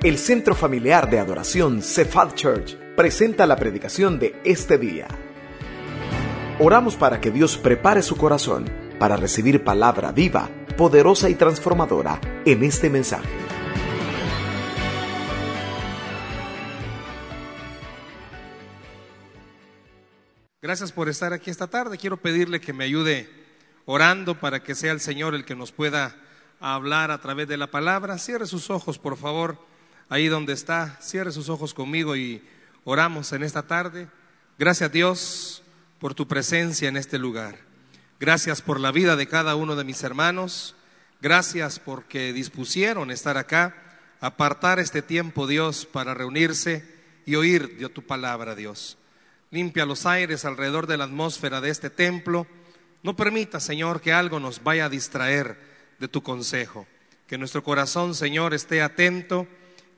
El Centro Familiar de Adoración Cephal Church presenta la predicación de este día. Oramos para que Dios prepare su corazón para recibir palabra viva, poderosa y transformadora en este mensaje. Gracias por estar aquí esta tarde. Quiero pedirle que me ayude orando para que sea el Señor el que nos pueda hablar a través de la palabra. Cierre sus ojos, por favor, ahí donde está. Cierre sus ojos conmigo y oramos en esta tarde. Gracias Dios por tu presencia en este lugar. Gracias por la vida de cada uno de mis hermanos. Gracias porque dispusieron estar acá, apartar este tiempo, Dios, para reunirse y oír de tu palabra, Dios. Limpia los aires alrededor de la atmósfera de este templo. No permita, Señor, que algo nos vaya a distraer de tu consejo. Que nuestro corazón, Señor, esté atento,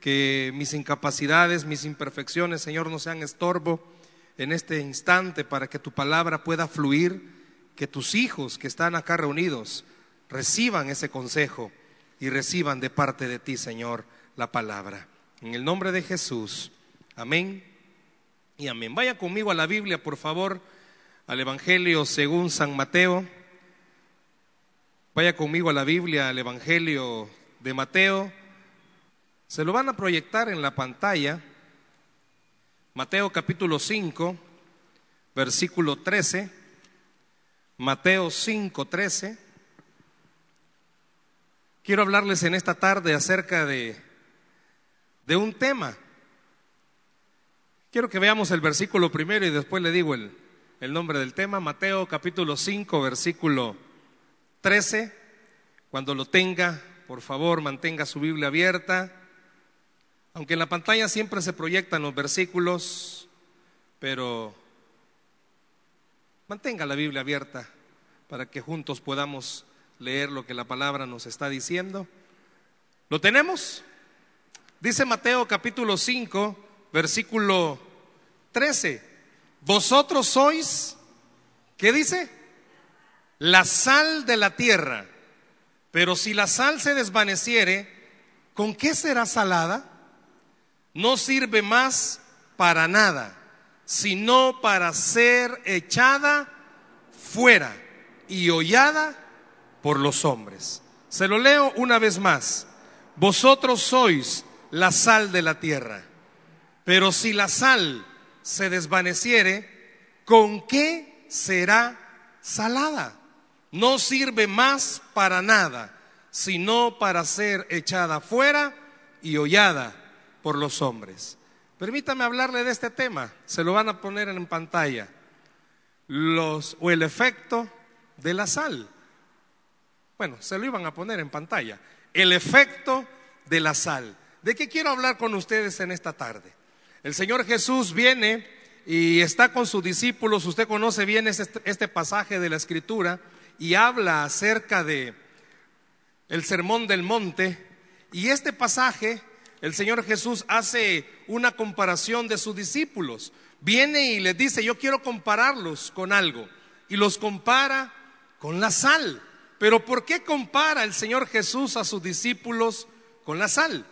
que mis incapacidades, mis imperfecciones, Señor, no sean estorbo en este instante para que tu palabra pueda fluir, que tus hijos que están acá reunidos reciban ese consejo y reciban de parte de ti, Señor, la palabra. En el nombre de Jesús. Amén y amén. Vaya conmigo a la Biblia, por favor, al Evangelio según San Mateo. Vaya conmigo a la Biblia, al Evangelio de Mateo. Se lo van a proyectar en la pantalla. Mateo capítulo 5, versículo 13. Mateo 5, 13. Quiero hablarles en esta tarde acerca de, de un tema. Quiero que veamos el versículo primero y después le digo el, el nombre del tema. Mateo capítulo 5, versículo 13. Cuando lo tenga, por favor, mantenga su Biblia abierta. Aunque en la pantalla siempre se proyectan los versículos, pero mantenga la Biblia abierta para que juntos podamos leer lo que la palabra nos está diciendo. ¿Lo tenemos? Dice Mateo capítulo 5, versículo 13. Vosotros sois, ¿qué dice? La sal de la tierra. Pero si la sal se desvaneciere, ¿con qué será salada? No sirve más para nada, sino para ser echada fuera y hollada por los hombres. Se lo leo una vez más. Vosotros sois la sal de la tierra. Pero si la sal se desvaneciere, ¿con qué será salada? No sirve más para nada, sino para ser echada fuera y hollada por los hombres. Permítame hablarle de este tema, se lo van a poner en pantalla. Los, o el efecto de la sal. Bueno, se lo iban a poner en pantalla. El efecto de la sal. ¿De qué quiero hablar con ustedes en esta tarde? El Señor Jesús viene y está con sus discípulos. Usted conoce bien este, este pasaje de la Escritura y habla acerca de el sermón del monte. Y este pasaje, el Señor Jesús hace una comparación de sus discípulos. Viene y les dice, yo quiero compararlos con algo. Y los compara con la sal. Pero ¿por qué compara el Señor Jesús a sus discípulos con la sal?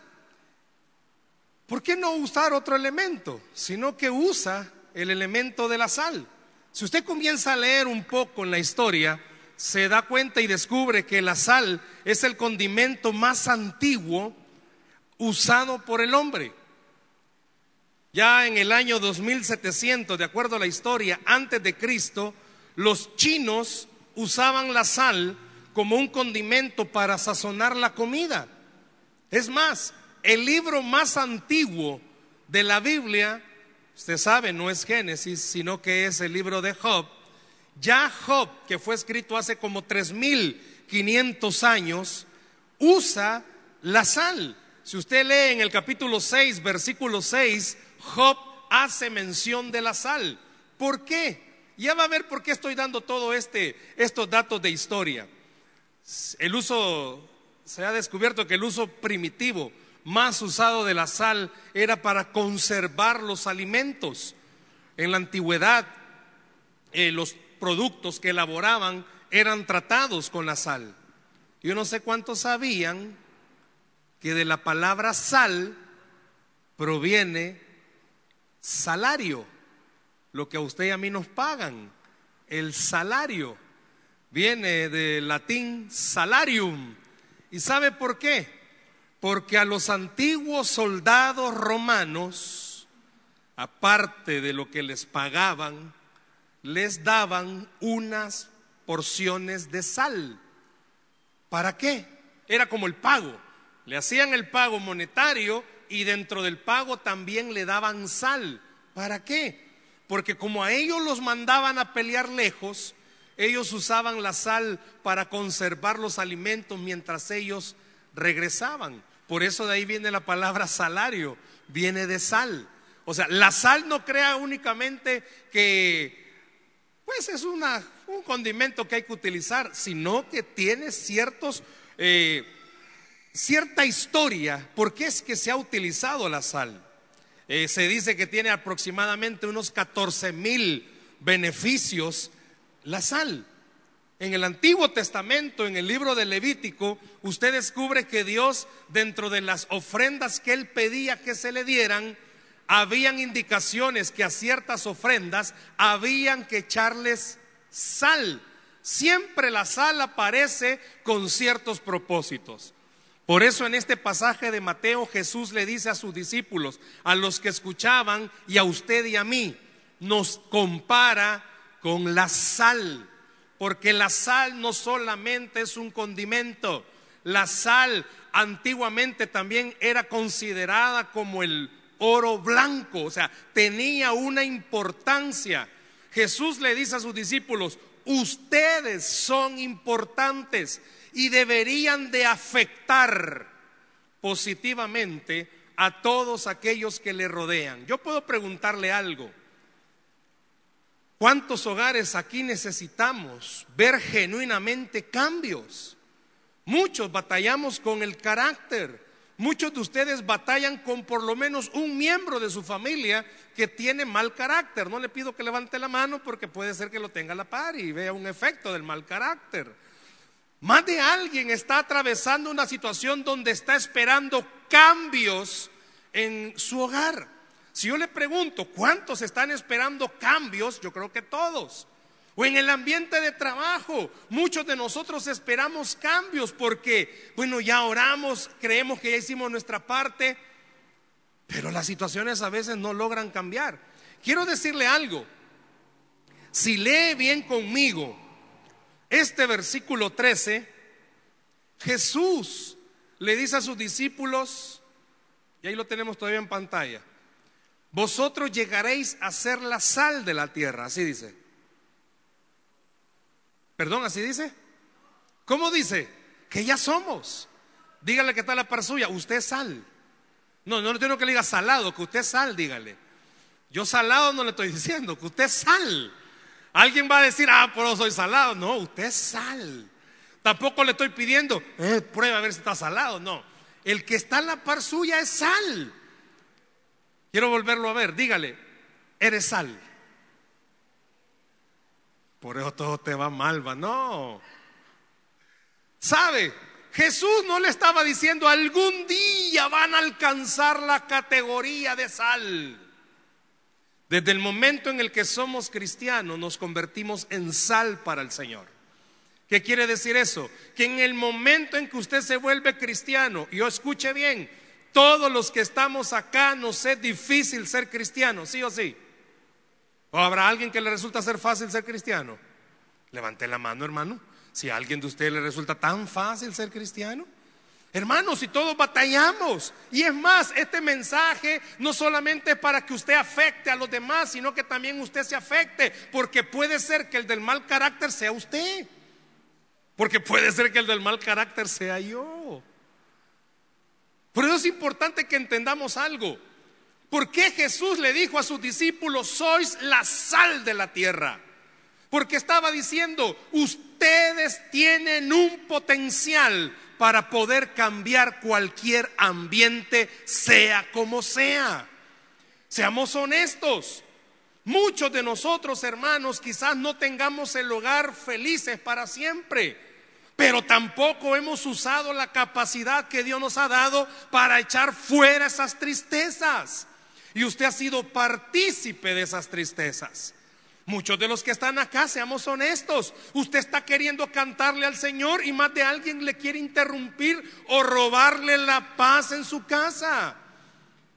¿Por qué no usar otro elemento? Sino que usa el elemento de la sal. Si usted comienza a leer un poco en la historia, se da cuenta y descubre que la sal es el condimento más antiguo usado por el hombre. Ya en el año 2700, de acuerdo a la historia, antes de Cristo, los chinos usaban la sal como un condimento para sazonar la comida. Es más, el libro más antiguo de la Biblia, usted sabe, no es Génesis, sino que es el libro de Job. Ya Job, que fue escrito hace como 3500 años, usa la sal. Si usted lee en el capítulo 6, versículo 6, Job hace mención de la sal. ¿Por qué? Ya va a ver por qué estoy dando todo este estos datos de historia. El uso se ha descubierto que el uso primitivo más usado de la sal era para conservar los alimentos. En la antigüedad, eh, los productos que elaboraban eran tratados con la sal. Yo no sé cuántos sabían que de la palabra sal proviene salario, lo que a usted y a mí nos pagan. El salario viene del latín salarium. ¿Y sabe por qué? Porque a los antiguos soldados romanos, aparte de lo que les pagaban, les daban unas porciones de sal. ¿Para qué? Era como el pago. Le hacían el pago monetario y dentro del pago también le daban sal. ¿Para qué? Porque como a ellos los mandaban a pelear lejos, ellos usaban la sal para conservar los alimentos mientras ellos regresaban. Por eso de ahí viene la palabra salario, viene de sal. O sea, la sal no crea únicamente que, pues es un condimento que hay que utilizar, sino que tiene ciertos, eh, cierta historia, por qué es que se ha utilizado la sal. Eh, se dice que tiene aproximadamente unos 14 mil beneficios la sal. En el Antiguo Testamento, en el libro de Levítico, usted descubre que Dios, dentro de las ofrendas que él pedía que se le dieran, habían indicaciones que a ciertas ofrendas habían que echarles sal. Siempre la sal aparece con ciertos propósitos. Por eso en este pasaje de Mateo Jesús le dice a sus discípulos, a los que escuchaban y a usted y a mí, nos compara con la sal, porque la sal no solamente es un condimento, la sal antiguamente también era considerada como el oro blanco, o sea, tenía una importancia. Jesús le dice a sus discípulos, ustedes son importantes y deberían de afectar positivamente a todos aquellos que le rodean. Yo puedo preguntarle algo. ¿Cuántos hogares aquí necesitamos ver genuinamente cambios? Muchos batallamos con el carácter. Muchos de ustedes batallan con por lo menos un miembro de su familia que tiene mal carácter. No le pido que levante la mano porque puede ser que lo tenga a la par y vea un efecto del mal carácter. Más de alguien está atravesando una situación donde está esperando cambios en su hogar. Si yo le pregunto cuántos están esperando cambios, yo creo que todos. O en el ambiente de trabajo, muchos de nosotros esperamos cambios porque, bueno, ya oramos, creemos que ya hicimos nuestra parte, pero las situaciones a veces no logran cambiar. Quiero decirle algo, si lee bien conmigo este versículo 13, Jesús le dice a sus discípulos, y ahí lo tenemos todavía en pantalla, vosotros llegaréis a ser la sal de la tierra, así dice. Perdón, así dice. ¿Cómo dice? Que ya somos. Dígale que está la par suya, usted es sal. No, no le tengo que le diga salado, que usted es sal, dígale. Yo salado no le estoy diciendo, que usted es sal. Alguien va a decir, ah, pero soy salado. No, usted es sal. Tampoco le estoy pidiendo, eh, prueba a ver si está salado. No, el que está en la par suya es sal. Quiero volverlo a ver, dígale, eres sal. Por eso todo te va mal, va. No. ¿Sabe? Jesús no le estaba diciendo algún día van a alcanzar la categoría de sal. Desde el momento en el que somos cristianos nos convertimos en sal para el Señor. ¿Qué quiere decir eso? Que en el momento en que usted se vuelve cristiano, y yo escuche bien, todos los que estamos acá nos es difícil ser cristiano, sí o sí. ¿O habrá alguien que le resulta ser fácil ser cristiano? Levante la mano, hermano. Si a alguien de ustedes le resulta tan fácil ser cristiano. Hermanos, si todos batallamos. Y es más, este mensaje no solamente es para que usted afecte a los demás, sino que también usted se afecte. Porque puede ser que el del mal carácter sea usted. Porque puede ser que el del mal carácter sea yo. Por eso es importante que entendamos algo. ¿Por qué Jesús le dijo a sus discípulos, sois la sal de la tierra? Porque estaba diciendo, ustedes tienen un potencial para poder cambiar cualquier ambiente, sea como sea. Seamos honestos. Muchos de nosotros, hermanos, quizás no tengamos el hogar felices para siempre. pero tampoco hemos usado la capacidad que Dios nos ha dado para echar fuera esas tristezas. Y usted ha sido partícipe de esas tristezas. Muchos de los que están acá, seamos honestos, usted está queriendo cantarle al Señor y más de alguien le quiere interrumpir o robarle la paz en su casa.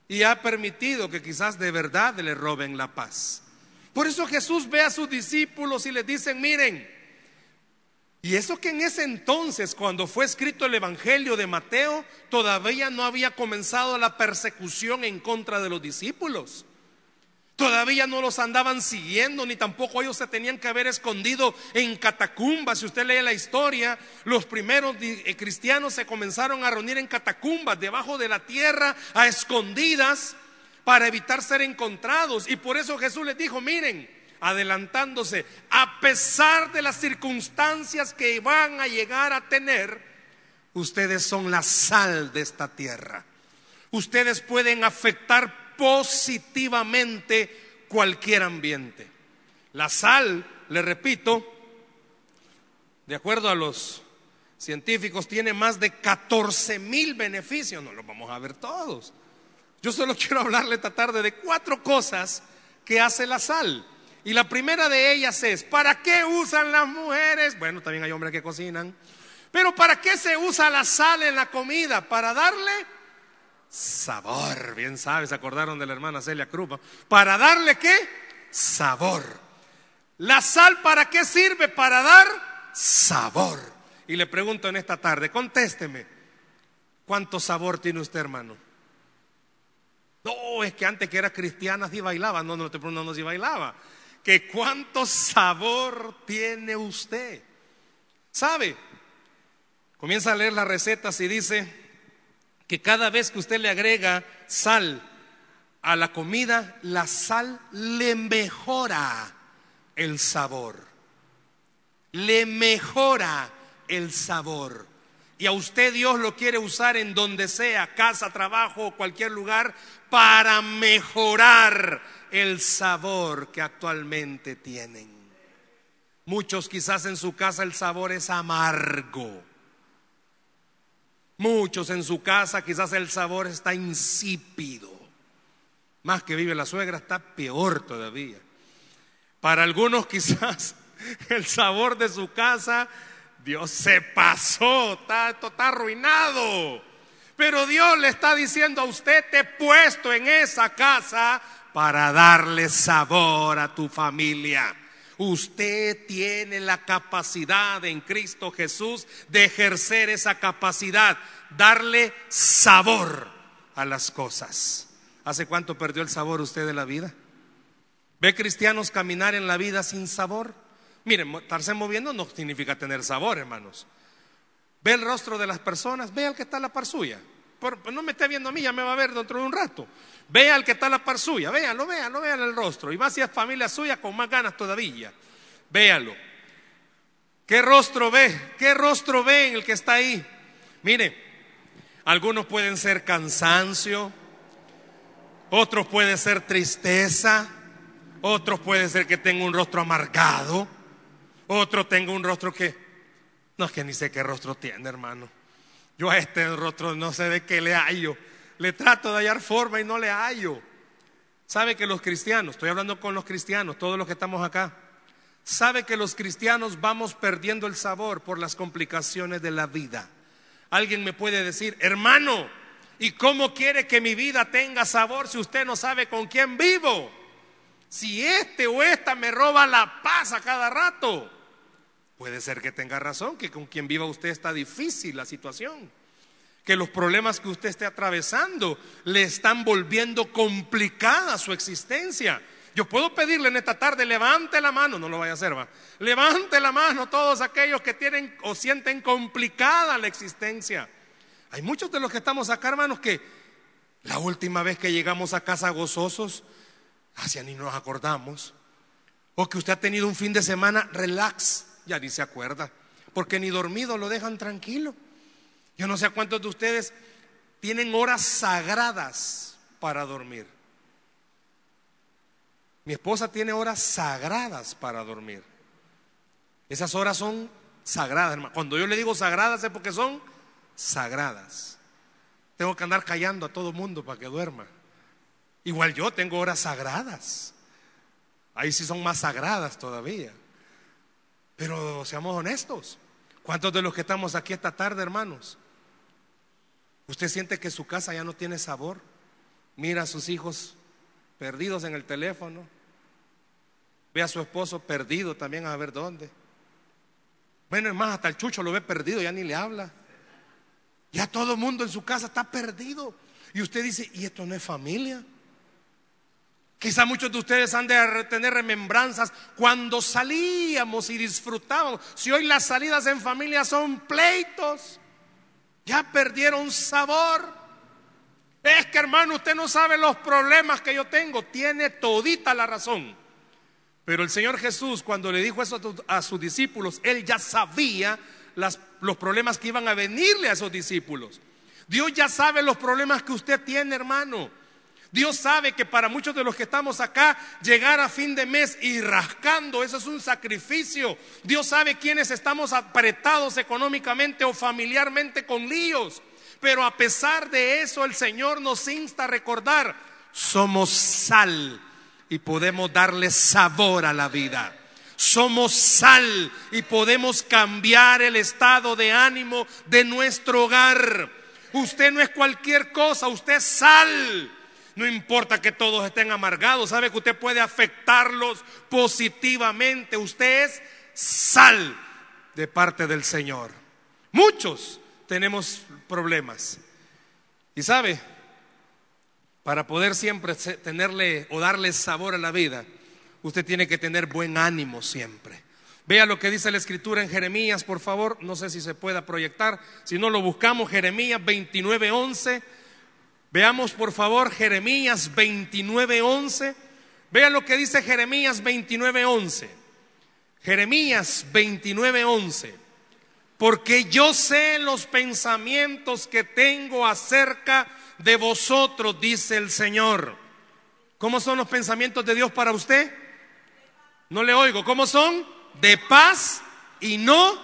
Y ha permitido que quizás de verdad le roben la paz. Por eso Jesús ve a sus discípulos y les dicen, miren, y eso que en ese entonces, cuando fue escrito el Evangelio de Mateo, todavía no había comenzado la persecución en contra de los discípulos. Todavía no los andaban siguiendo, ni tampoco ellos se tenían que haber escondido en catacumbas. Si usted lee la historia, los primeros eh, cristianos se comenzaron a reunir en catacumbas, debajo de la tierra, a escondidas, para evitar ser encontrados. Y por eso Jesús les dijo, miren, adelantándose, a pesar de las circunstancias que van a llegar a tener, ustedes son la sal de esta tierra. Ustedes pueden afectar positivamente cualquier ambiente. La sal, le repito, de acuerdo a los científicos, tiene más de 14 mil beneficios. No los vamos a ver todos. Yo solo quiero hablarle esta tarde de cuatro cosas que hace la sal. Y la primera de ellas es, ¿para qué usan las mujeres? Bueno, también hay hombres que cocinan. Pero ¿para qué se usa la sal en la comida? Para darle sabor. Bien sabes, acordaron de la hermana Celia Cruz. ¿Para darle qué? Sabor. ¿La sal para qué sirve? Para dar sabor. Y le pregunto en esta tarde, contésteme, ¿cuánto sabor tiene usted, hermano? No, es que antes que era cristiana sí bailaba. No, no te pregunto, no, si bailaba. Que cuánto sabor tiene usted. ¿Sabe? Comienza a leer las recetas y dice, que cada vez que usted le agrega sal a la comida, la sal le mejora el sabor. Le mejora el sabor. Y a usted Dios lo quiere usar en donde sea, casa, trabajo o cualquier lugar, para mejorar el sabor que actualmente tienen. Muchos quizás en su casa el sabor es amargo. Muchos en su casa quizás el sabor está insípido. Más que vive la suegra está peor todavía. Para algunos quizás el sabor de su casa, Dios se pasó, está, está arruinado. Pero Dios le está diciendo a usted, te he puesto en esa casa para darle sabor a tu familia. Usted tiene la capacidad en Cristo Jesús de ejercer esa capacidad, darle sabor a las cosas. ¿Hace cuánto perdió el sabor usted de la vida? ¿Ve cristianos caminar en la vida sin sabor? Miren, estarse moviendo no significa tener sabor, hermanos. Ve el rostro de las personas, ve al que está la par suya. No me esté viendo a mí, ya me va a ver dentro de un rato. Vea al que está a la par suya, véalo, véalo, véalo el rostro. Y va hacia familia suya con más ganas todavía. Véalo. ¿Qué rostro ve? ¿Qué rostro ve en el que está ahí? Mire, algunos pueden ser cansancio, otros pueden ser tristeza, otros pueden ser que tenga un rostro amargado, otro tenga un rostro que... No es que ni sé qué rostro tiene, hermano. Yo a este rostro no sé de qué le hallo le trato de hallar forma y no le hallo. ¿Sabe que los cristianos, estoy hablando con los cristianos, todos los que estamos acá, sabe que los cristianos vamos perdiendo el sabor por las complicaciones de la vida? Alguien me puede decir, hermano, ¿y cómo quiere que mi vida tenga sabor si usted no sabe con quién vivo? Si este o esta me roba la paz a cada rato. Puede ser que tenga razón, que con quien viva usted está difícil la situación que los problemas que usted esté atravesando le están volviendo complicada su existencia. Yo puedo pedirle en esta tarde, levante la mano, no lo vaya a hacer, va. Levante la mano todos aquellos que tienen o sienten complicada la existencia. Hay muchos de los que estamos acá, hermanos, que la última vez que llegamos a casa gozosos, hacia ni nos acordamos. O que usted ha tenido un fin de semana relax, ya ni se acuerda, porque ni dormido lo dejan tranquilo. Yo no sé cuántos de ustedes tienen horas sagradas para dormir. Mi esposa tiene horas sagradas para dormir. Esas horas son Sagradas, hermano. Cuando yo le digo sagradas es porque son sagradas. Tengo que andar callando a todo mundo para que duerma. Igual yo tengo horas sagradas. Ahí sí son más sagradas todavía. Pero seamos honestos. ¿Cuántos de los que estamos aquí esta tarde, hermanos? ¿Usted siente que su casa ya no tiene sabor? Mira a sus hijos perdidos en el teléfono. Ve a su esposo perdido también a ver dónde. Bueno, es más, hasta el chucho lo ve perdido, ya ni le habla. Ya todo el mundo en su casa está perdido. Y usted dice, ¿y esto no es familia? Quizá muchos de ustedes han de tener remembranzas cuando salíamos y disfrutábamos. Si hoy las salidas en familia son pleitos, ya perdieron sabor. Es que hermano, usted no sabe los problemas que yo tengo. Tiene todita la razón. Pero el Señor Jesús, cuando le dijo eso a, sus discípulos, Él ya sabía los problemas que iban a venirle a esos discípulos. Dios ya sabe los problemas que usted tiene, hermano. Dios sabe que para muchos de los que estamos acá, llegar a fin de mes y rascando, eso es un sacrificio. Dios sabe quiénes estamos apretados económicamente o familiarmente con líos. Pero a pesar de eso, el Señor nos insta a recordar, somos sal y podemos darle sabor a la vida. Somos sal y podemos cambiar el estado de ánimo de nuestro hogar. Usted no es cualquier cosa, usted es sal. No importa que todos estén amargados, sabe que usted puede afectarlos positivamente. Usted es sal de parte del Señor. Muchos tenemos problemas. Y sabe, para poder siempre tenerle o darle sabor a la vida, usted tiene que tener buen ánimo siempre. Vea lo que dice la escritura en Jeremías, por favor. No sé si se pueda proyectar. Si no lo buscamos, Jeremías 29:11. Veamos, por favor, Jeremías 29:11. Vea lo que dice Jeremías 29:11. Jeremías 29:11 porque yo sé los pensamientos que tengo acerca de vosotros, dice el Señor. ¿Cómo son los pensamientos de Dios para usted? No le oigo. ¿Cómo son? De paz y no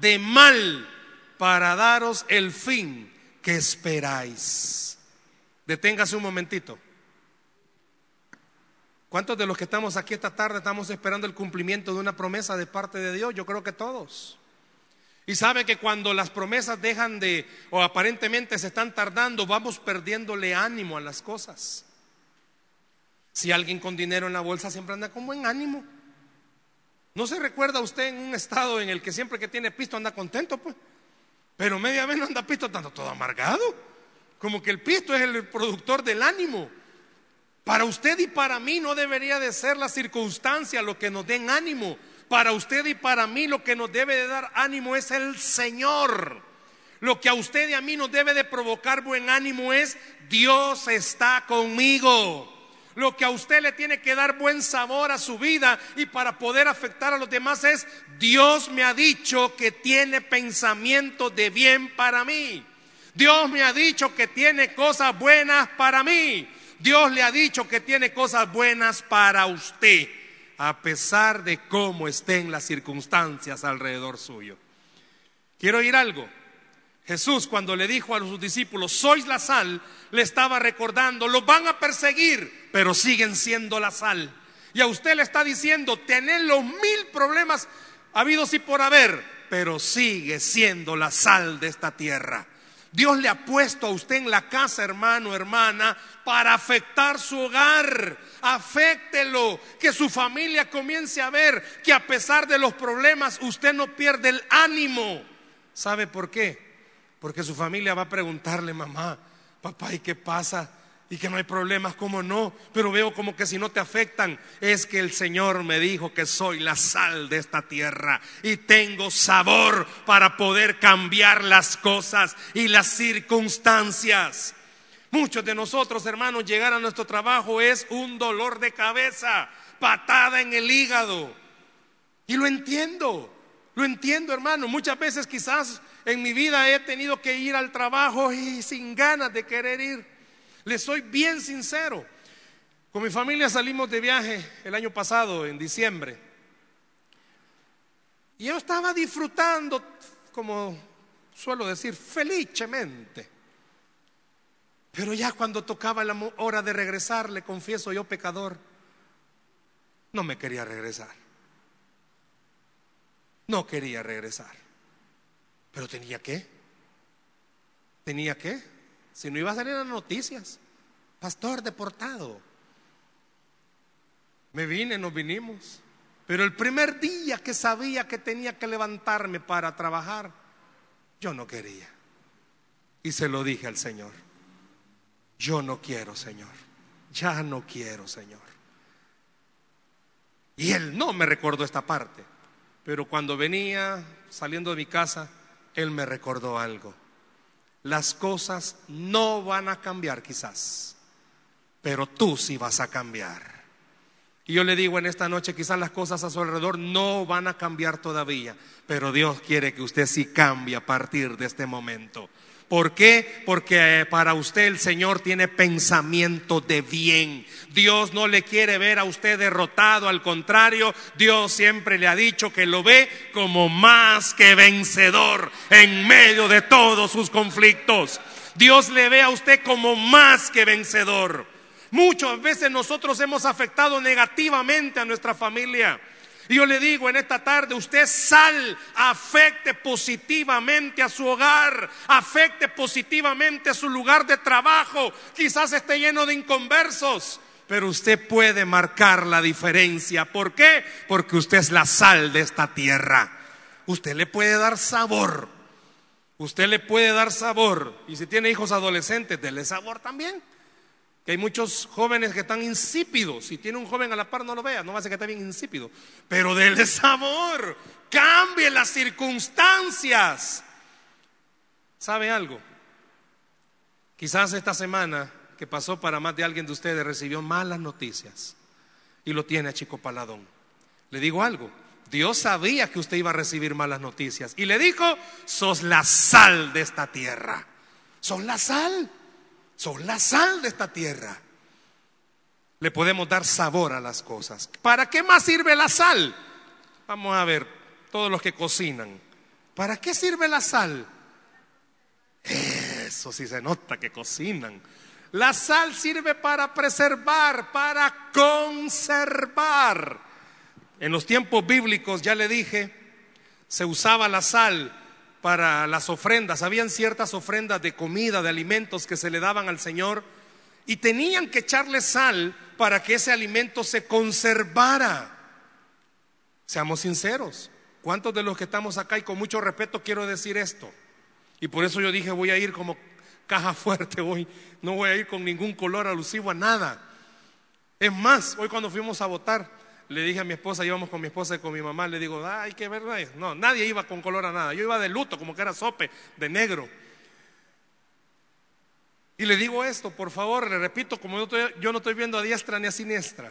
de mal, para daros el fin que esperáis. Deténgase un momentito. ¿Cuántos de los que estamos aquí esta tarde estamos esperando el cumplimiento de una promesa de parte de Dios? Yo creo que todos. Y sabe que cuando las promesas dejan de, o aparentemente se están tardando, vamos perdiéndole ánimo a las cosas. Si alguien con dinero en la bolsa siempre anda con buen ánimo. ¿No se recuerda usted en un estado en el que siempre que tiene pisto anda contento, pues? Pero media vez no anda pisto, tanto todo amargado. Como que el pisto es el productor del ánimo. Para usted y para mí no debería de ser la circunstancia lo que nos den ánimo para usted y para mí lo que nos debe de dar ánimo es el Señor. Lo que a usted y a mí nos debe de provocar buen ánimo es Dios está conmigo. Lo que a usted le tiene que dar buen sabor a su vida y para poder afectar a los demás es Dios me ha dicho que tiene pensamiento de bien para mí. Dios me ha dicho que tiene cosas buenas para mí. Dios le ha dicho que tiene cosas buenas para usted a pesar de cómo estén las circunstancias alrededor suyo. Quiero oír algo. Jesús cuando le dijo a sus discípulos, sois la sal, le estaba recordando, los van a perseguir, pero siguen siendo la sal. Y a usted le está diciendo, tened los mil problemas habidos y por haber, pero sigue siendo la sal de esta tierra. Dios le ha puesto a usted en la casa, hermano, hermana, para afectar su hogar. Aféctelo, que su familia comience a ver que a pesar de los problemas usted no pierde el ánimo. ¿Sabe por qué? Porque su familia va a preguntarle, mamá, papá, ¿y qué pasa? Y que no hay problemas, como no, pero veo como que si no te afectan, es que el Señor me dijo que soy la sal de esta tierra y tengo sabor para poder cambiar las cosas y las circunstancias. Muchos de nosotros, hermanos, llegar a nuestro trabajo es un dolor de cabeza, patada en el hígado. Y lo entiendo, lo entiendo, hermano. Muchas veces quizás en mi vida he tenido que ir al trabajo y sin ganas de querer ir. Les soy bien sincero. Con mi familia salimos de viaje el año pasado, en diciembre. Y yo estaba disfrutando, como suelo decir, felicemente. Pero ya cuando tocaba la hora de regresar, le confieso yo pecador, no me quería regresar. No quería regresar. Pero tenía que. Tenía que. Si no iba a salir en las noticias. Pastor deportado. Me vine, nos vinimos. Pero el primer día que sabía que tenía que levantarme para trabajar, yo no quería. Y se lo dije al Señor. Yo no quiero, Señor. Ya no quiero, Señor. Y Él no me recordó esta parte. Pero cuando venía saliendo de mi casa, Él me recordó algo. Las cosas no van a cambiar quizás, pero tú sí vas a cambiar. Y yo le digo en esta noche, quizás las cosas a su alrededor no van a cambiar todavía, pero Dios quiere que usted sí cambie a partir de este momento. ¿Por qué? Porque eh, para usted el Señor tiene pensamiento de bien. Dios no le quiere ver a usted derrotado, al contrario, Dios siempre le ha dicho que lo ve como más que vencedor en medio de todos sus conflictos. Dios le ve a usted como más que vencedor. Muchas veces nosotros hemos afectado negativamente a nuestra familia. Y yo le digo en esta tarde, usted sal, afecte positivamente a su hogar, afecte positivamente a su lugar de trabajo. Quizás esté lleno de inconversos, pero usted puede marcar la diferencia. ¿Por qué? Porque usted es la sal de esta tierra. Usted le puede dar sabor. Usted le puede dar sabor. Y si tiene hijos adolescentes, dele sabor también. Que hay muchos jóvenes que están insípidos. Si tiene un joven a la par, no lo vea, no va a ser que esté bien insípido. Pero déle sabor, cambie las circunstancias. ¿Sabe algo? Quizás esta semana que pasó para más de alguien de ustedes recibió malas noticias y lo tiene a Chico Paladón. Le digo algo, Dios sabía que usted iba a recibir malas noticias y le dijo, sos la sal de esta tierra, sos la sal. Son la sal de esta tierra. Le podemos dar sabor a las cosas. ¿Para qué más sirve la sal? Vamos a ver, todos los que cocinan. ¿Para qué sirve la sal? Eso sí se nota que cocinan. La sal sirve para preservar, para conservar. En los tiempos bíblicos, ya le dije, se usaba la sal para las ofrendas. Habían ciertas ofrendas de comida, de alimentos que se le daban al Señor y tenían que echarle sal para que ese alimento se conservara. Seamos sinceros, ¿cuántos de los que estamos acá y con mucho respeto quiero decir esto? Y por eso yo dije voy a ir como caja fuerte hoy, no voy a ir con ningún color alusivo a nada. Es más, hoy cuando fuimos a votar, le dije a mi esposa, íbamos con mi esposa y con mi mamá, le digo, hay que ver, no, nadie iba con color a nada, yo iba de luto, como que era sope, de negro. Y le digo esto, por favor, le repito, como yo, yo no estoy viendo a diestra ni a siniestra,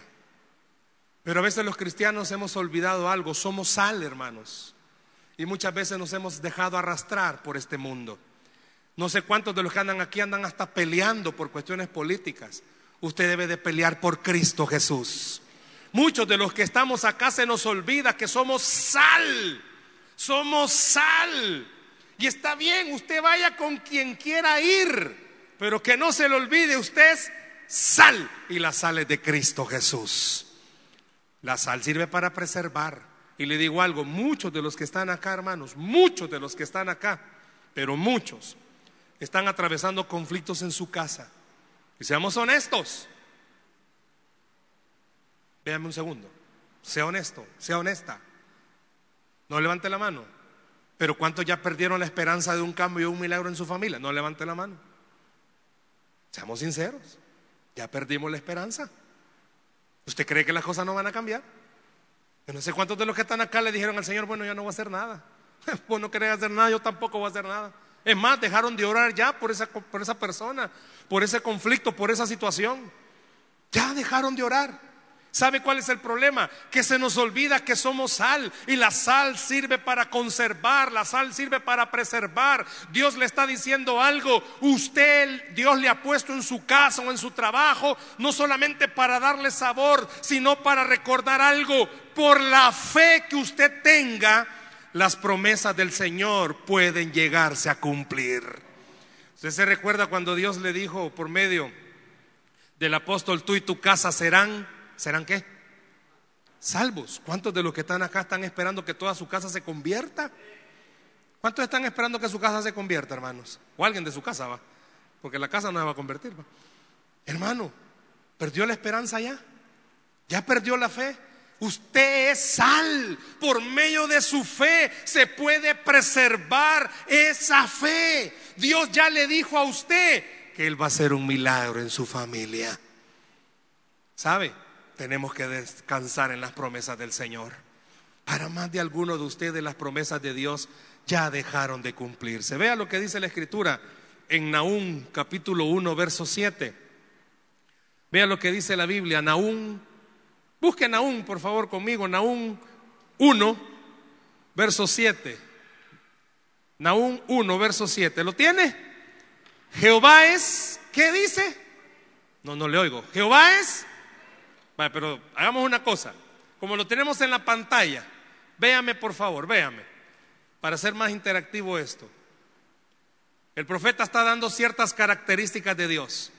pero a veces los cristianos hemos olvidado algo, somos sal, hermanos, y muchas veces nos hemos dejado arrastrar por este mundo. No sé cuántos de los que andan aquí andan hasta peleando por cuestiones políticas. Usted debe de pelear por Cristo Jesús. Muchos de los que estamos acá se nos olvida que somos sal. Somos sal. Y está bien, usted vaya con quien quiera ir, pero que no se le olvide, usted es sal. Y la sal es de Cristo Jesús. La sal sirve para preservar. Y le digo algo, muchos de los que están acá, hermanos, muchos de los que están acá, pero muchos, están atravesando conflictos en su casa. Y seamos honestos, Véame un segundo. Sea honesto, sea honesta. No levante la mano. Pero ¿cuántos ya perdieron la esperanza de un cambio y un milagro en su familia? No levante la mano. Seamos sinceros. Ya perdimos la esperanza. ¿Usted cree que las cosas no van a cambiar? Yo no sé cuántos de los que están acá le dijeron al Señor, bueno, yo no voy a hacer nada. Vos no querés hacer nada, yo tampoco voy a hacer nada. Es más, dejaron de orar ya por esa, por esa persona, por ese conflicto, por esa situación. Ya dejaron de orar. ¿Sabe cuál es el problema? Que se nos olvida que somos sal y la sal sirve para conservar, la sal sirve para preservar. Dios le está diciendo algo, usted, Dios le ha puesto en su casa o en su trabajo, no solamente para darle sabor, sino para recordar algo. Por la fe que usted tenga, las promesas del Señor pueden llegarse a cumplir. Usted se recuerda cuando Dios le dijo por medio del apóstol, tú y tu casa serán, ¿serán qué? Salvos. ¿Cuántos de los que están acá están esperando que toda su casa se convierta? ¿Cuántos están esperando que su casa se convierta, hermanos? O alguien de su casa va, porque la casa no se va a convertir. Hermano, ¿perdió la esperanza ya? ¿Ya perdió la fe? Usted es sal. Por medio de su fe se puede preservar esa fe. Dios ya le dijo a usted que Él va a hacer un milagro en su familia. ¿Sabe? Tenemos que descansar en las promesas del Señor. Para más de alguno de ustedes las promesas de Dios ya dejaron de cumplirse. Vea lo que dice la Escritura en Nahum capítulo 1, verso 7. Vea lo que dice la Biblia, Nahum Busquen Nahum, por favor, conmigo, Nahum 1, verso 7. Nahum 1, verso 7. ¿Lo tiene? Jehová es, ¿qué dice? No, no le oigo. Jehová es, pero hagamos una cosa. Como lo tenemos en la pantalla, véame por favor, véame, para hacer más interactivo esto. El profeta está dando ciertas características de Dios.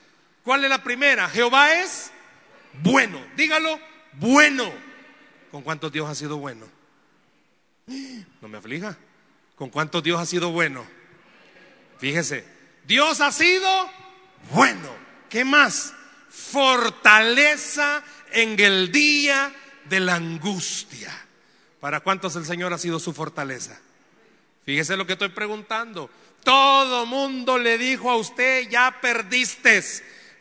¿Cuál es la primera? Jehová es bueno. Dígalo bueno. ¿Con cuántos Dios ha sido bueno? No me aflija. ¿Con cuántos Dios ha sido bueno? Fíjese, Dios ha sido bueno. ¿Qué más? Fortaleza en el día de la angustia. ¿Para cuántos el Señor ha sido su fortaleza? Fíjese lo que estoy preguntando. Todo mundo le dijo a usted, ya perdiste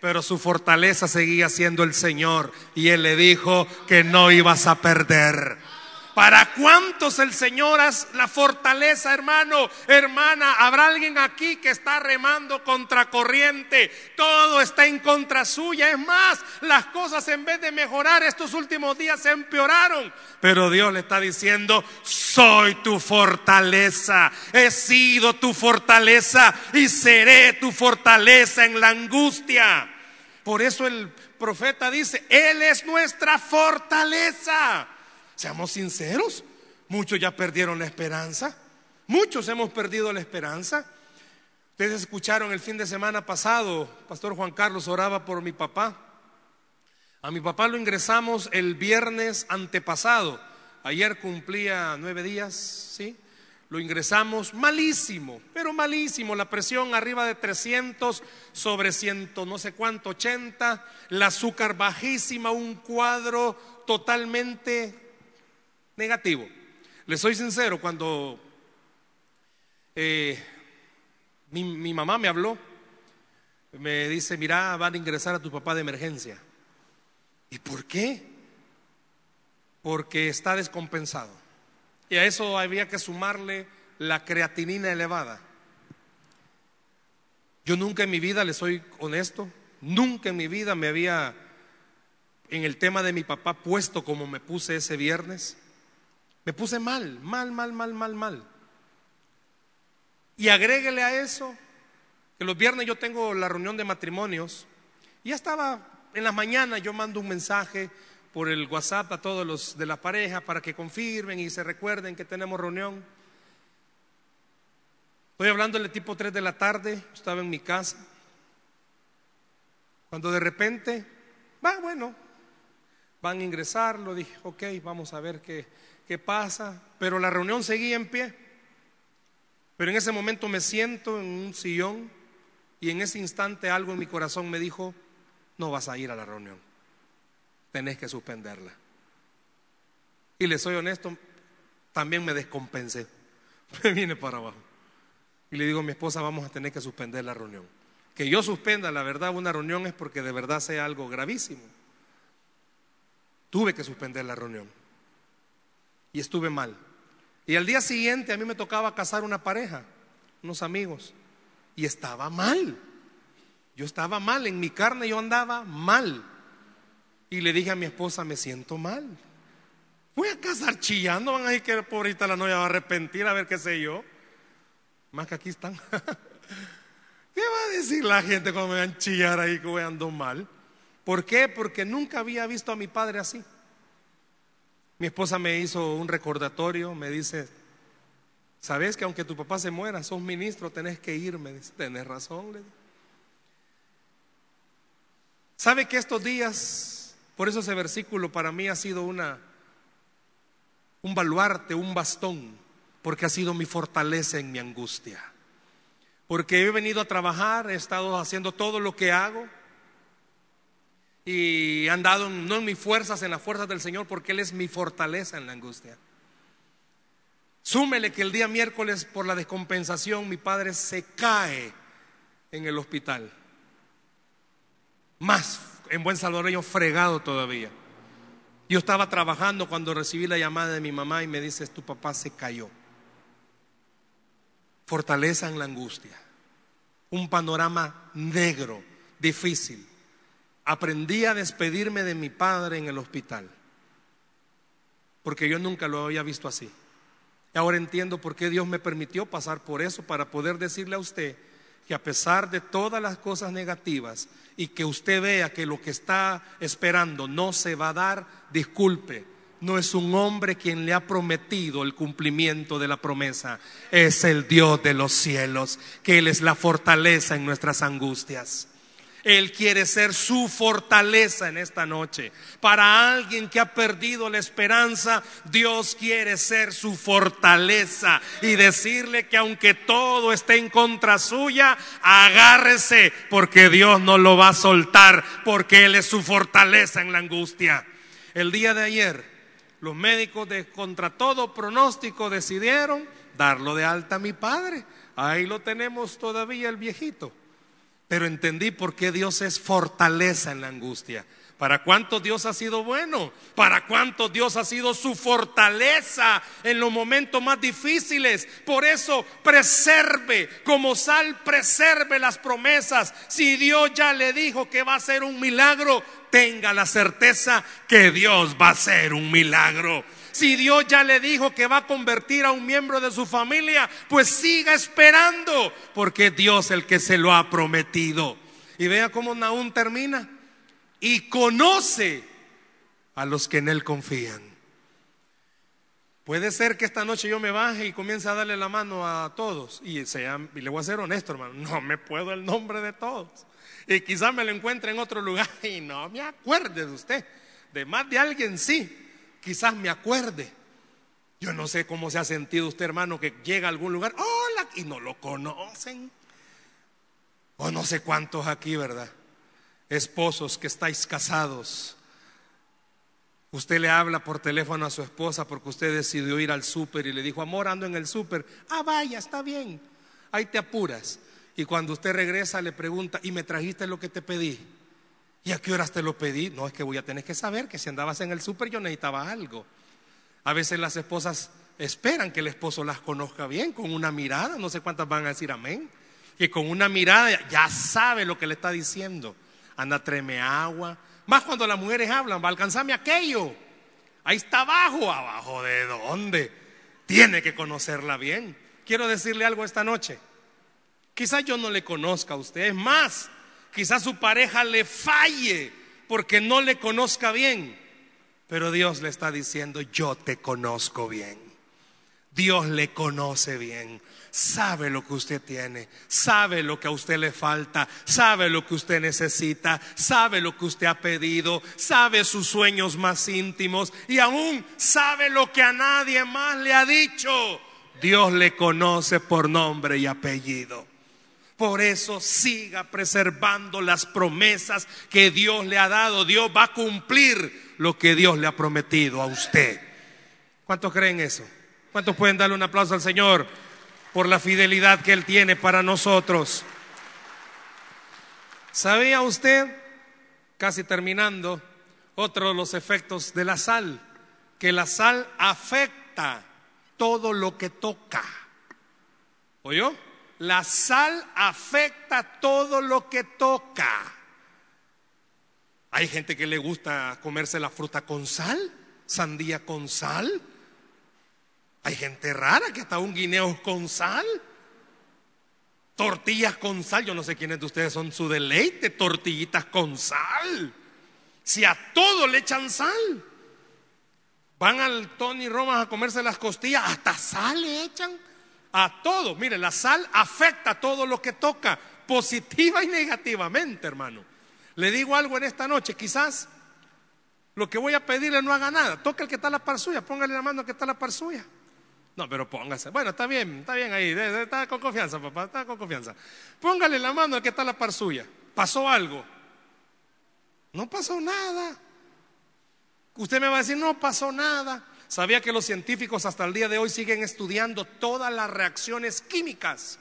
pero su fortaleza seguía siendo el Señor y Él le dijo que no ibas a perder. ¿Para cuántos el Señor es la fortaleza, hermano? Hermana, habrá alguien aquí que está remando contra corriente. Todo está en contra suya. Es más, las cosas en vez de mejorar estos últimos días se empeoraron. Pero Dios le está diciendo, soy tu fortaleza. He sido tu fortaleza y seré tu fortaleza en la angustia. Por eso el profeta dice, Él es nuestra fortaleza. Seamos sinceros, muchos ya perdieron la esperanza, muchos hemos perdido la esperanza. Ustedes escucharon el fin de semana pasado, Pastor Juan Carlos oraba por mi papá. A mi papá lo ingresamos el viernes antepasado. Ayer cumplía nueve días, ¿sí? Lo ingresamos malísimo, pero malísimo. La presión arriba de 300 sobre 100, no sé cuánto, 80. La azúcar bajísima, un cuadro totalmente negativo. Le soy sincero, cuando eh, mi, mi mamá me habló, me dice, mira, van a ingresar a tu papá de emergencia. ¿Y por qué? Porque está descompensado. Y a eso había que sumarle la creatinina elevada. Yo nunca en mi vida, le soy honesto, nunca en mi vida me había en el tema de mi papá puesto como me puse ese viernes. Me puse mal, mal, mal, mal, mal, mal. Y agréguele a eso que los viernes yo tengo la reunión de matrimonios. Y ya estaba en la mañana, yo mando un mensaje por el WhatsApp a todos los de la pareja para que confirmen y se recuerden que tenemos reunión. Estoy hablándole tipo 3 de la tarde, estaba en mi casa. Cuando de repente, va, bueno, van a ingresar, lo dije, ok, vamos a ver qué, qué pasa. Pero la reunión seguía en pie. Pero en ese momento me siento en un sillón y en ese instante algo en mi corazón me dijo, no vas a ir a la reunión, tenés que suspenderla. Y le soy honesto, también me descompensé, me vine para abajo. Y le digo a mi esposa, vamos a tener que suspender la reunión. Que yo suspenda, la verdad, una reunión es porque de verdad sea algo gravísimo. Tuve que suspender la reunión. Y estuve mal. Y al día siguiente a mí me tocaba casar una pareja, unos amigos. Y estaba mal. Yo estaba mal, en mi carne yo andaba mal. Y le dije a mi esposa, me siento mal. Voy a casar chillando, van a decir que pobrecita la novia va a arrepentir, a ver qué sé yo. Más que aquí están. ¿Qué va a decir la gente cuando me van a chillar ahí que voy ando mal? ¿Por qué? Porque nunca había visto a mi padre así. Mi esposa me hizo un recordatorio, me dice, Sabes que aunque tu papá se muera, sos ministro, tenés que irme. Dice, tenés razón. Le ¿Sabe que estos días, por eso ese versículo para mí ha sido una, un baluarte, un bastón, porque ha sido mi fortaleza en mi angustia? Porque he venido a trabajar, he estado haciendo todo lo que hago y he andado no en mis fuerzas, en las fuerzas del Señor, porque Él es mi fortaleza en la angustia. Súmele que el día miércoles por la descompensación mi padre se cae en el hospital. Más en buen salvadoreño fregado todavía. Yo estaba trabajando cuando recibí la llamada de mi mamá y me dice, tu papá se cayó. Fortaleza en la angustia. Un panorama negro, difícil. Aprendí a despedirme de mi padre en el hospital. Porque yo nunca lo había visto así. Ahora entiendo por qué Dios me permitió pasar por eso para poder decirle a usted que a pesar de todas las cosas negativas y que usted vea que lo que está esperando no se va a dar, disculpe, no es un hombre quien le ha prometido el cumplimiento de la promesa, es el Dios de los cielos, que Él es la fortaleza en nuestras angustias. Él quiere ser su fortaleza en esta noche. Para alguien que ha perdido la esperanza, Dios quiere ser su fortaleza y decirle que aunque todo esté en contra suya, agárrese porque Dios no lo va a soltar porque Él es su fortaleza en la angustia. El día de ayer, los médicos de contra todo pronóstico decidieron darlo de alta a mi padre. Ahí lo tenemos todavía el viejito pero entendí por qué Dios es fortaleza en la angustia. ¿Para cuánto Dios ha sido bueno? ¿Para cuánto Dios ha sido su fortaleza en los momentos más difíciles? Por eso preserve, como sal, preserve las promesas. Si Dios ya le dijo que va a ser un milagro, tenga la certeza que Dios va a ser un milagro. Si Dios ya le dijo que va a convertir a un miembro de su familia, pues siga esperando, porque Dios es el que se lo ha prometido. Y vea cómo Naúm termina. Y conoce a los que en él confían. Puede ser que esta noche yo me baje y comience a darle la mano a todos. Y, sea, y le voy a ser honesto, hermano. No me puedo el nombre de todos. Y quizás me lo encuentre en otro lugar y no me acuerde de usted. De más de alguien sí quizás me acuerde. Yo no sé cómo se ha sentido usted, hermano, que llega a algún lugar, hola, y no lo conocen. O no sé cuántos aquí, ¿verdad? Esposos que estáis casados. Usted le habla por teléfono a su esposa porque usted decidió ir al súper y le dijo, amor, ando en el súper. Ah, vaya, está bien. Ahí te apuras. Y cuando usted regresa le pregunta, ¿y me trajiste lo que te pedí? ¿Y a qué horas te lo pedí? No, es que voy a tener que saber que si andabas en el súper yo necesitaba algo. A veces las esposas esperan que el esposo las conozca bien con una mirada, no sé cuántas van a decir amén, que con una mirada ya sabe lo que le está diciendo. Anda, treme agua. Más cuando las mujeres hablan, va a alcanzarme aquello. Ahí está abajo, abajo de dónde. Tiene que conocerla bien. Quiero decirle algo esta noche. Quizás yo no le conozca a usted, más, Quizás su pareja le falle porque no le conozca bien. Pero Dios le está diciendo, yo te conozco bien. Dios le conoce bien. Sabe lo que usted tiene, sabe lo que a usted le falta, sabe lo que usted necesita, sabe lo que usted ha pedido, sabe sus sueños más íntimos y aún sabe lo que a nadie más le ha dicho. Dios le conoce por nombre y apellido. Por eso siga preservando las promesas que Dios le ha dado. Dios va a cumplir lo que Dios le ha prometido a usted. ¿Cuántos creen eso? ¿Cuántos pueden darle un aplauso al Señor por la fidelidad que Él tiene para nosotros? ¿Sabía usted, casi terminando, otro de los efectos de la sal? Que la sal afecta todo lo que toca. ¿Oyó? La sal afecta todo lo que toca. Hay gente que le gusta comerse la fruta con sal, sandía con sal. Hay gente rara que hasta un guineo con sal. Tortillas con sal, yo no sé quiénes de ustedes son su deleite, tortillitas con sal. Si a todo le echan sal. Van al Tony Romas a comerse las costillas, hasta sal le echan. A todo. Mire, la sal afecta a todo lo que toca, positiva y negativamente, hermano. Le digo algo en esta noche, quizás lo que voy a pedirle no haga nada. Toca el que está a la par suya, póngale la mano al que está a la par suya. No, pero póngase. Bueno, está bien, está bien ahí. Está con confianza, papá, está con confianza. Póngale la mano al que está a la par suya. ¿Pasó algo? No pasó nada. Usted me va a decir, no pasó nada. ¿Sabía que los científicos hasta el día de hoy siguen estudiando todas las reacciones químicas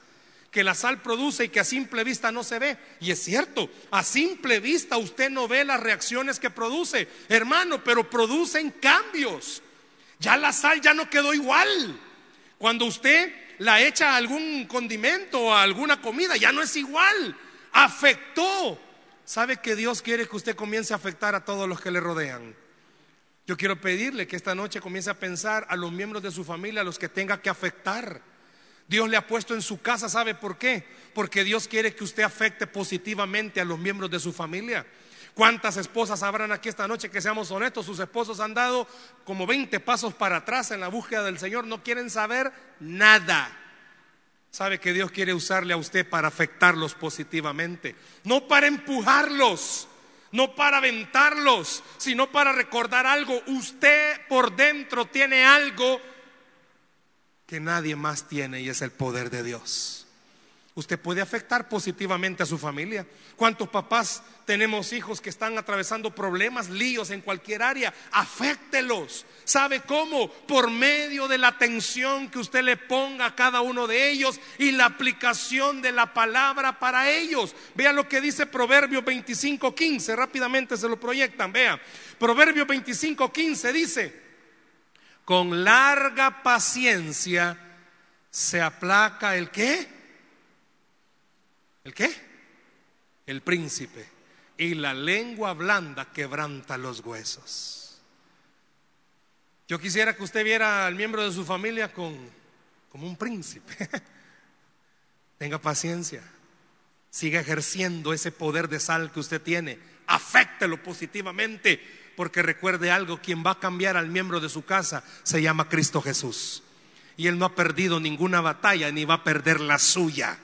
que la sal produce y que a simple vista no se ve? Y es cierto, a simple vista usted no ve las reacciones que produce, hermano, pero producen cambios. Ya la sal ya no quedó igual. Cuando usted la echa a algún condimento o a alguna comida, ya no es igual. Afectó. ¿Sabe que Dios quiere que usted comience a afectar a todos los que le rodean? Yo quiero pedirle que esta noche comience a pensar a los miembros de su familia, a los que tenga que afectar. Dios le ha puesto en su casa, ¿sabe por qué? Porque Dios quiere que usted afecte positivamente a los miembros de su familia. ¿Cuántas esposas habrán aquí esta noche que seamos honestos? Sus esposos han dado como 20 pasos para atrás en la búsqueda del Señor, no quieren saber nada. Sabe que Dios quiere usarle a usted para afectarlos positivamente, no para empujarlos no para aventarlos, sino para recordar algo. Usted por dentro tiene algo que nadie más tiene y es el poder de Dios. Usted puede afectar positivamente a su familia. ¿Cuántos papás tenemos hijos que están atravesando problemas, líos en cualquier área? Aféctelos. ¿Sabe cómo? Por medio de la atención que usted le ponga a cada uno de ellos y la aplicación de la palabra para ellos. Vea lo que dice Proverbio 25:15. Rápidamente se lo proyectan. Vea. Proverbio 25:15 dice: Con larga paciencia se aplaca el qué? ¿El qué? El príncipe. Y la lengua blanda quebranta los huesos. Yo quisiera que usted viera al miembro de su familia con, como un príncipe. Tenga paciencia. Siga ejerciendo ese poder de sal que usted tiene. Afectelo positivamente. Porque recuerde algo, quien va a cambiar al miembro de su casa se llama Cristo Jesús. Y Él no ha perdido ninguna batalla ni va a perder la suya.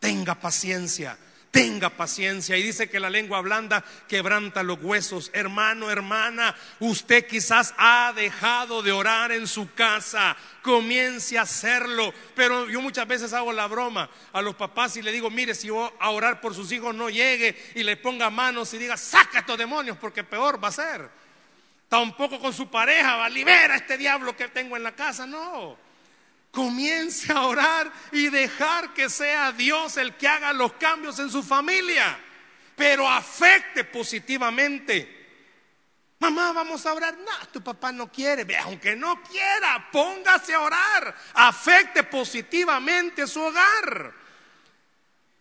Tenga paciencia, tenga paciencia. Y dice que la lengua blanda quebranta los huesos. Hermano, hermana, usted quizás ha dejado de orar en su casa. Comience a hacerlo. Pero yo muchas veces hago la broma a los papás y le digo, mire, si yo a orar por sus hijos no llegue y le ponga manos y diga, saca estos demonios porque peor va a ser. Tampoco con su pareja va, libera este diablo que tengo en la casa. No. Comience a orar y dejar que sea Dios el que haga los cambios en su familia, pero afecte positivamente. Mamá, vamos a orar. No, tu papá no quiere. Aunque no quiera, póngase a orar. Afecte positivamente su hogar.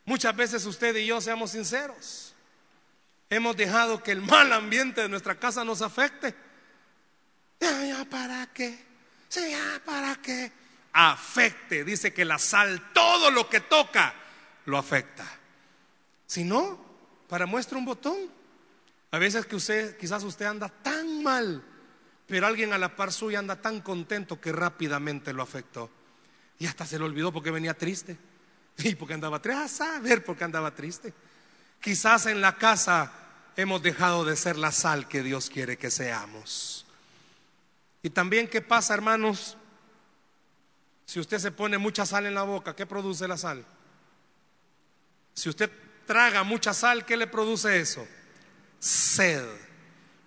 Muchas veces usted y yo, seamos sinceros, hemos dejado que el mal ambiente de nuestra casa nos afecte. Ya, ¿para qué? Sí, ya, ¿para qué? Afecte. Dice que la sal, todo lo que toca, lo afecta. Si no, para muestra un botón. A veces que usted, quizás usted anda tan mal, pero alguien a la par suya anda tan contento que rápidamente lo afectó. Y hasta se le olvidó porque venía triste. Y porque andaba triste, a saber por qué andaba triste. Quizás en la casa hemos dejado de ser la sal que Dios quiere que seamos. Y también, ¿qué pasa, hermanos? Si usted se pone mucha sal en la boca, ¿qué produce la sal? Si usted traga mucha sal, ¿qué le produce eso? Sed.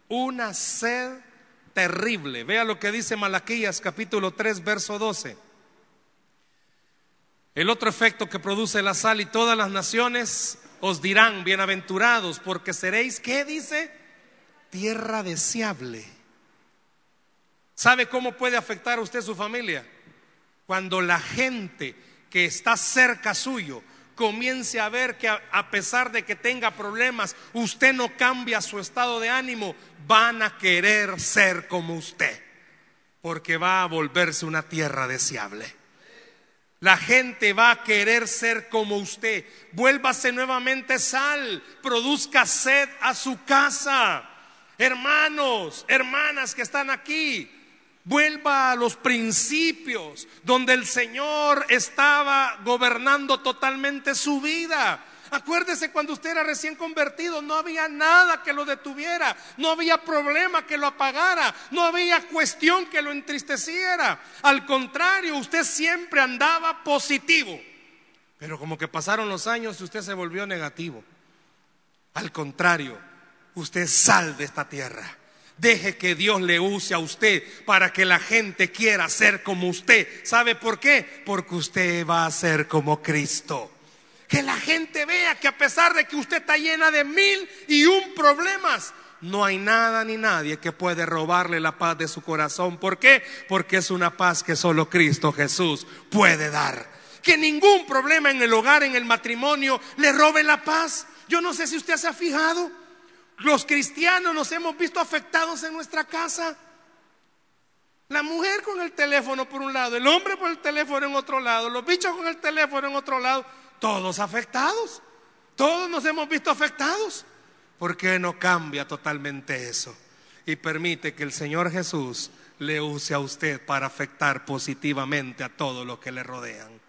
Una sed terrible. Vea lo que dice Malaquías capítulo 3, verso 12. El otro efecto que produce la sal y todas las naciones os dirán, bienaventurados, porque seréis, ¿qué dice? Tierra deseable. ¿Sabe cómo puede afectar a usted su familia? Cuando la gente que está cerca suyo comience a ver que a, pesar de que tenga problemas, usted no cambia su estado de ánimo, van a querer ser como usted, porque va a volverse una tierra deseable. La gente va a querer ser como usted. Vuélvase nuevamente sal, produzca sed a su casa. Hermanos, hermanas que están aquí, vuelva a los principios donde el Señor estaba gobernando totalmente su vida. Acuérdese cuando usted era recién convertido, no había nada que lo detuviera, no había problema que lo apagara, no había cuestión que lo entristeciera. Al contrario, usted siempre andaba positivo. Pero como que pasaron los años y usted se volvió negativo. Al contrario, usted sal de esta tierra. Deje que Dios le use a usted para que la gente quiera ser como usted. ¿Sabe por qué? Porque usted va a ser como Cristo. Que la gente vea que a pesar de que usted está llena de mil y un problemas, no hay nada ni nadie que puede robarle la paz de su corazón. ¿Por qué? Porque es una paz que solo Cristo Jesús puede dar. Que ningún problema en el hogar, en el matrimonio, le robe la paz. Yo no sé si usted se ha fijado. Los cristianos nos hemos visto afectados en nuestra casa. La mujer con el teléfono por un lado, el hombre por el teléfono en otro lado, los bichos con el teléfono en otro lado todos afectados. Todos nos hemos visto afectados. ¿Por qué no cambia totalmente eso? Y permite que el Señor Jesús le use a usted para afectar positivamente a todo lo que le rodean.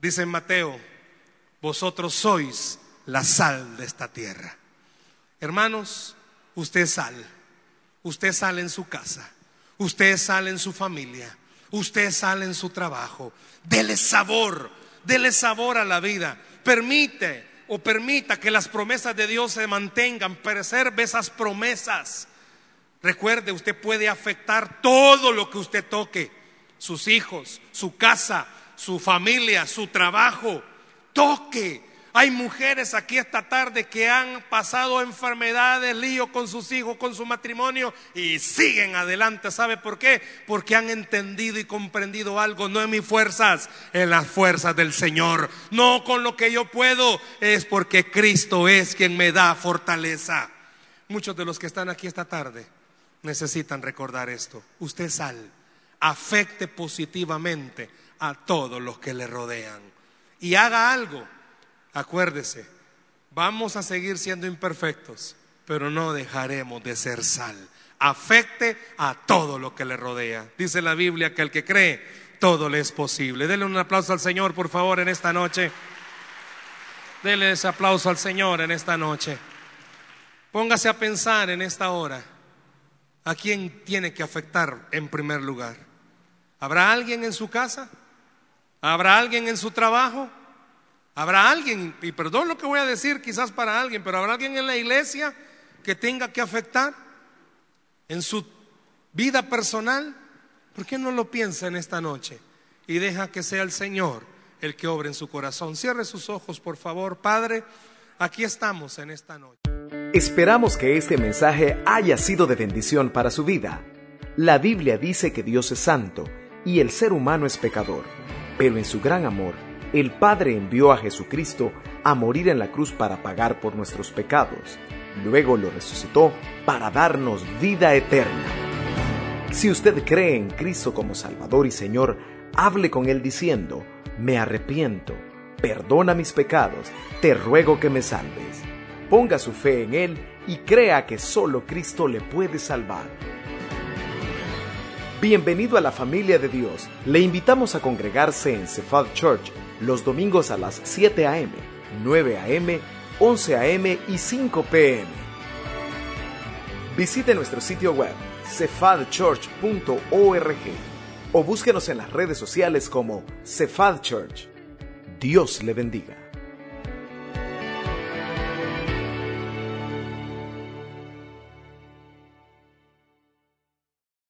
Dice Mateo, vosotros sois la sal de esta tierra. Hermanos, usted sal. Usted sale en su casa. Usted sale en su familia. Usted sale en su trabajo. Dele sabor dele sabor a la vida. Permite o permita que las promesas de Dios se mantengan, preserve esas promesas. Recuerde, usted puede afectar todo lo que usted toque, sus hijos, su casa, su familia, su trabajo. Toque, hay mujeres aquí esta tarde que han pasado enfermedades, lío con sus hijos, con su matrimonio y siguen adelante. ¿Sabe por qué? Porque han entendido y comprendido algo. No en mis fuerzas, en las fuerzas del Señor. No con lo que yo puedo, es porque Cristo es quien me da fortaleza. Muchos de los que están aquí esta tarde necesitan recordar esto. Usted sal, afecte positivamente a todos los que le rodean y haga algo Acuérdese, vamos a seguir siendo imperfectos, pero no dejaremos de ser sal. Afecte a todo lo que le rodea. Dice la Biblia que al que cree, todo le es posible. Denle un aplauso al Señor, por favor, en esta noche. Denle ese aplauso al Señor en esta noche. Póngase a pensar en esta hora a quién tiene que afectar en primer lugar. ¿Habrá alguien en su casa? ¿Habrá alguien en su trabajo? Habrá alguien, y perdón lo que voy a decir quizás para alguien, pero habrá alguien en la iglesia que tenga que afectar en su vida personal. ¿Por qué no lo piensa en esta noche y deja que sea el Señor el que obre en su corazón? Cierre sus ojos, por favor, Padre. Aquí estamos en esta noche. Esperamos que este mensaje haya sido de bendición para su vida. La Biblia dice que Dios es santo y el ser humano es pecador, pero en su gran amor, el Padre envió a Jesucristo a morir en la cruz para pagar por nuestros pecados. Luego lo resucitó para darnos vida eterna. Si usted cree en Cristo como Salvador y Señor, hable con Él diciendo, me arrepiento, perdona mis pecados, te ruego que me salves. Ponga su fe en Él y crea que solo Cristo le puede salvar. Bienvenido a la familia de Dios. Le invitamos a congregarse en Cephal Church los domingos a las 7 a.m., 9 a.m., 11 a.m. y 5 p.m. Visite nuestro sitio web cefadchurch.org o búsquenos en las redes sociales como Cephal Church. Dios le bendiga.